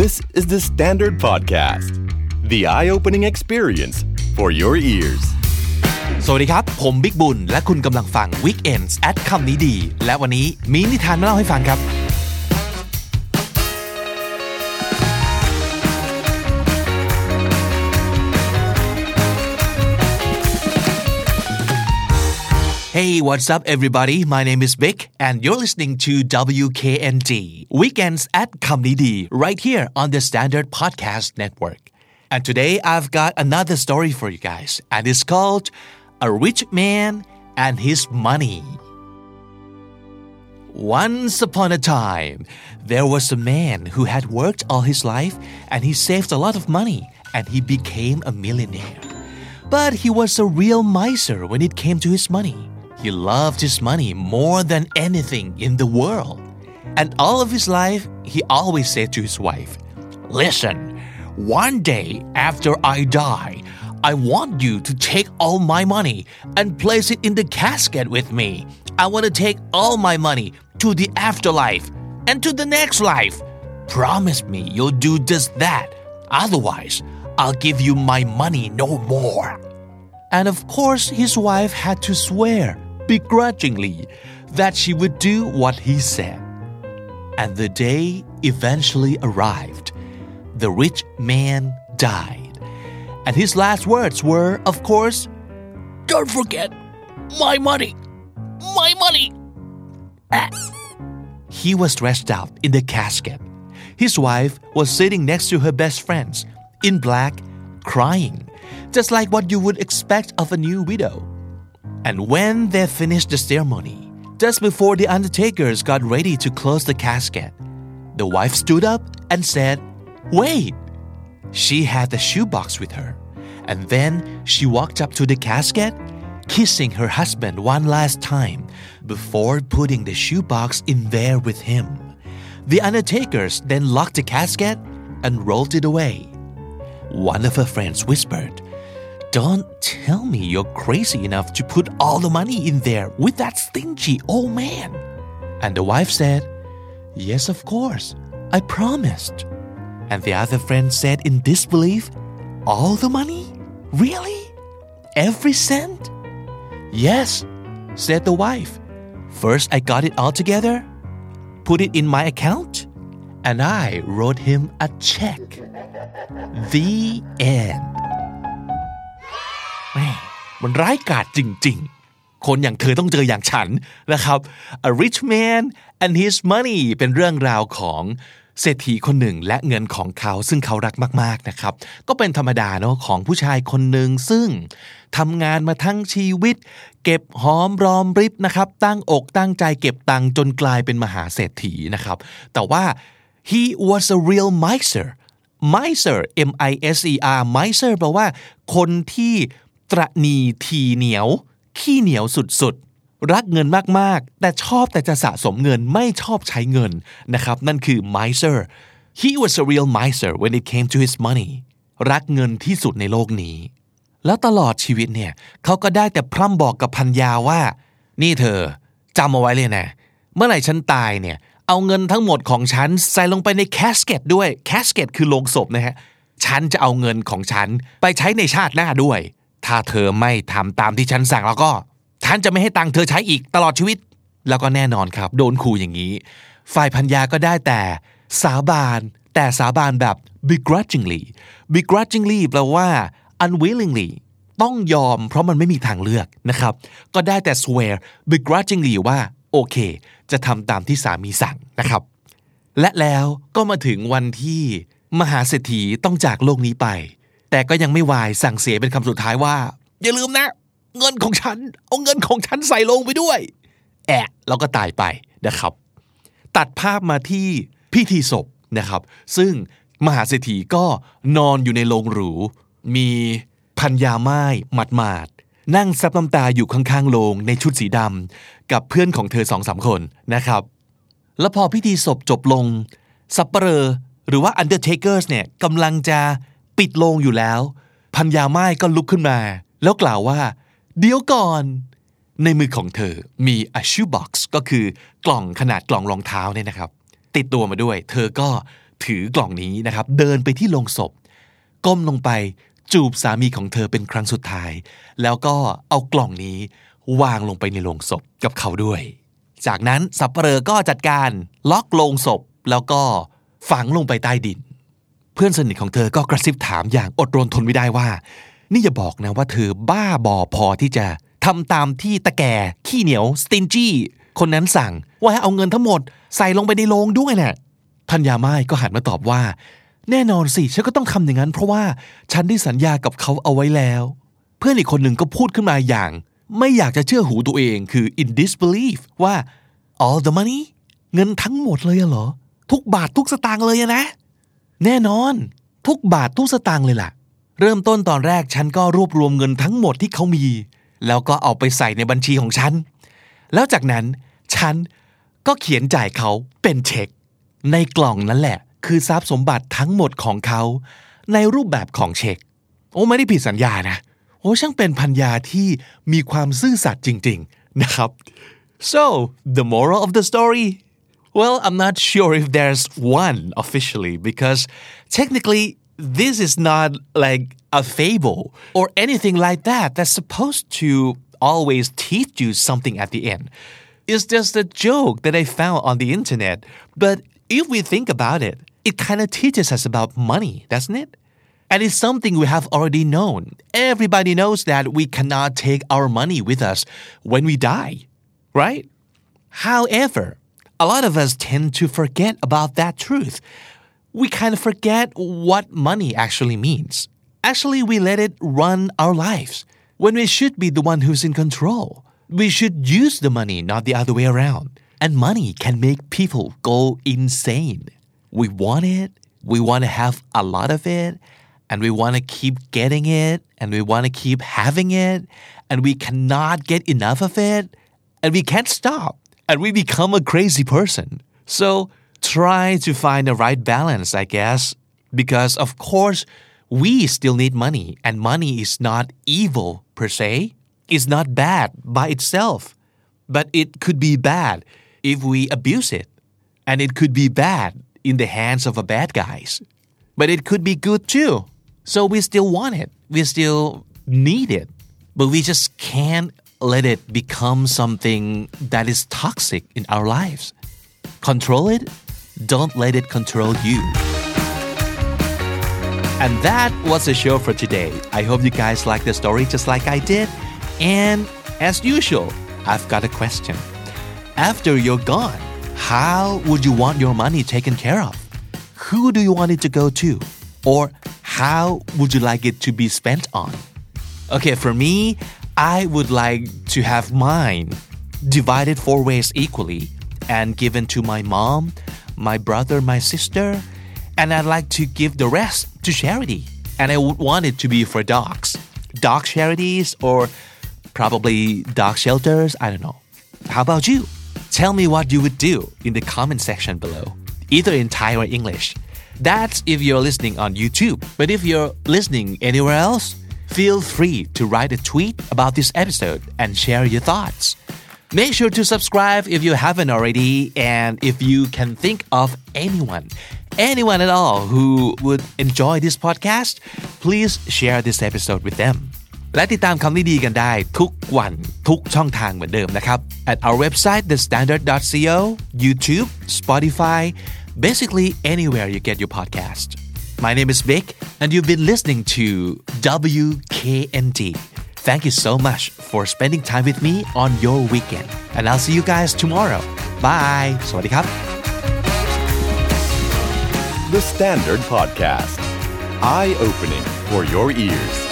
This is the Standard Podcast, the eye opening experience for your ears. สวัสดีครับ ผมบิ๊กบุญ และคุณกำลังฟัง Weekends at คำนี้ดี และวันนี้มีนิทานมาเล่าให้ฟังครับ Hey, what's up, everybody? My name is Vic, and you're listening to WKND Weekends at Kamnidi right here on the Standard Podcast Network. And today I've got another story for you guys, and it's called A Rich Man and His Money. Once upon a time, there was a man who had worked all his life and he saved a lot of money and he became a millionaire. But he was a real miser when it came to his money. He loved his money more than anything in the world. And all of his life, he always said to his wife, Listen, one day after I die, I want you to take all my money and place it in the casket with me. I want to take all my money to the afterlife and to the next life. Promise me you'll do just that. Otherwise, I'll give you my money no more. And of course, his wife had to swear begrudgingly that she would do what he said. And the day eventually arrived. The rich man died. And his last words were, of course, Don't forget my money! My money! He was stretched out in the casket. His wife was sitting next to her best friends, in black, crying, just like what you would expect of a new widow. And when they finished the ceremony, just before the undertakers got ready to close the casket, the wife stood up and said, Wait! She had the shoebox with her, and then she walked up to the casket, kissing her husband one last time before putting the shoebox in there with him. The undertakers then locked the casket and rolled it away. One of her friends whispered, Don't tell me you're crazy enough to put all the money in there with that stingy old man. And the wife said, Yes, of course. I promised. And the other friend said in disbelief, All the money? Really? Every cent? Yes, said the wife. First, I got it all together, put it in my account, and I wrote him a check. The end. แม่มันร้ายกาจจริง ๆ คนอย่างเธอต้องเจออย่างฉันนะครับ A rich man and his money เป็นเรื่องราวของเศรษฐีคนหนึ่งและเงินของเขาซึ่งเขารักมาก ๆนะครับ ก็เป็นธรรมดาเนาะของผู้ชายคนหนึ่งซึ่งทำงานมาทั้งชีวิต เก็บหอมรอมริบนะครับ ตั้งอกตั้งใจเก็บตังจนกลายเป็นมหาเศรษฐีนะครับ แต่ว่า he was a real miser miser m i s e r miser แปลว่าคนที่ ตระนีทีเหนียว ขี้เหนียวสุดๆ รักเงินมากๆ แต่ชอบแต่จะสะสมเงินไม่ชอบใช้เงินนะครับ นั่นคือ miser he was a real miser when it came to his money รักเงินที่สุดในโลกนี้ แล้วตลอดชีวิตเนี่ยเขาก็ได้แต่พร่ำบอกกับพันยาว่า นี่เธอจำเอาไว้เลยนะ เมื่อไหร่ฉันตายเนี่ย เอาเงินทั้งหมดของฉันใส่ลงไปในแคสเกตด้วยแคสเกตคือโลงศพนะฮะฉันจะเอาเงินของฉันไปใช้ในชาติหน้าด้วย ถ้าเธอไม่ทำตามที่ฉันสั่งแล้วก็ฉันจะไม่ให้ตังค์เธอใช้อีกตลอดชีวิต แล้วก็แน่นอนครับ โดนขู่อย่างนี้ ฝ่ายพันยาก็ได้แต่สาบาน แต่สาบานแบบ begrudgingly begrudgingly แปลว่า unwillingly ต้องยอมเพราะมันไม่มีทางเลือกนะครับ ก็ได้แต่ swear begrudgingly ว่าโอเค จะทำตามที่สามีสั่งนะครับ และแล้วก็มาถึงวันที่มหาเศรษฐีต้องจากโลกนี้ไป แต่ก็ยังไม่วายสั่งเสียเป็นคำสุดท้ายว่า อย่าลืมนะ เงินของฉัน เอาเงินของฉันใส่ลงไปด้วย แอะแล้วก็ตายไปนะครับ ตัดภาพมาที่พิธีศพนะครับ ซึ่งมหาเศรษฐีก็นอนอยู่ในโรงหรู มีพันยาไม้หมัดหมาดๆนั่งซับน้ำตาอยู่ข้างๆโรงในชุดสีดำกับเพื่อนของเธอสองสามคนนะครับ แล้วพอพิธีศพจบลงสับเปลอหรือว่า undertakers เนี่ยกำลังจะ ปิดโลงอยู่แล้ว พันยาไม้ก็ลุกขึ้นมา แล้วกล่าวว่า เดี๋ยวก่อน ในมือของเธอมี a shoe box ก็คือกล่องขนาดกล่องรองเท้าเนี่ยนะครับ ติดตัวมาด้วย เธอก็ถือกล่องนี้นะครับ เดินไปที่โลงศพ ก้มลงไปจูบสามีของเธอเป็นครั้งสุดท้าย แล้วก็เอากล่องนี้วางลงไปในโลงศพกับเขาด้วย จากนั้นสับเปลอก็จัดการล็อกโลงศพแล้วก็ฝังลงไปใต้ดิน เพื่อนสนิทของเธอก็กระซิบถามอย่างอดรนทนไม่ได้ว่า นี่อย่าบอกนะว่าเธอบ้าบอพอที่จะทำตามที่ตะแก่ขี้เหนียวสตินจี้คนนั้นสั่งว่าให้เอาเงินทั้งหมดใส่ลงไปในโลงด้วยนะ่ะธัญญาไม้ก็หันมาตอบว่า แน่นอนสิฉันก็ต้องทำอย่างนั้น เพราะว่าฉันได้สัญญากับเขาเอาไว้แล้ว เพื่อนอีกคนหนึ่งก็พูดขึ้นมาอย่าง ไม่อยากจะเชื่อหูตัวเองคือ in disbelief ว่า all the money เงินทั้งหมดเลยเหรอ ทุกบาททุกสตางค์เลยนะ แน่นอน ทุกบาททุกสตางค์เลยล่ะ เริ่มต้นตอนแรกฉันก็รวบรวมเงินทั้งหมดที่เขามี แล้วก็เอาไปใส่ในบัญชีของฉัน แล้วจากนั้นฉันก็เขียนจ่ายเขาเป็นเช็ค ในกล่องนั้นแหละ คือทรัพย์สมบัติทั้งหมดของเขา ในรูปแบบของเช็ค โอ้ไม่ได้ผิดสัญญานะ โอ้ช่างเป็นพันยาที่มีความซื่อสัตย์จริง ๆนะครับ so the moral of the story well I'm not sure if there's one officially because technically this is not like a fable or anything like that that's supposed to always teach you something at the end it's just a joke that I found on the internet but if we think about it it kind of teaches us about money doesn't it and it's something we have already known. Everybody knows that we cannot take our money with us when we die, right? However, a lot of us tend to forget about that truth. We kind of forget what money actually means. Actually, we let it run our lives when we should be the one who's in control. We should use the money, not the other way around. And money can make people go insane. We want it, we want to have a lot of it, and we want to keep getting it and we want to keep having it and we cannot get enough of it and we can't stop and we become a crazy person. So try to find the right balance, I guess, because of course we still need money and money is not evil per se. It's not bad by itself, but it could be bad if we abuse it and it could be bad in the hands of a bad guys. But it could be good too so we still want it. We still need it. But we just can't let it become something that is toxic in our lives. Control it. Don't let it control you. And that was the show for today. I hope you guys liked the story just like I did. And as usual, I've got a question. After you're gone, how would you want your money taken care of? Who do you want it to go to? Or how would you like it to be spent on? Okay, for me, I would like to have mine divided four ways equally and given to my mom, my brother, my sister, and I'd like to give the rest to charity. And I would want it to be for dogs, dog charities, or probably dog shelters. I don't know. How about you? Tell me what you would do in the comment section below, either in Thai or English. That's if you're listening on YouTube. But if you're listening anywhere else, feel free to write a tweet about this episode and share your thoughts. Make sure to subscribe if you haven't already, and if you can think of anyone, anyone at all who would enjoy this podcast, please share this episode with them. และติดตามคำนี้ดีกันได้ทุกวันทุกช่องทางเหมือนเดิมนะครับ at our website thestandard.co YouTube Spotify basically anywhere you get your podcast. my name is Vic, and you've been listening to WKND. Thank you so much for spending time with me on your weekend. And I'll see you guys tomorrow. Bye. สวัสดีครับ The Standard Podcast. Eye-opening for your ears.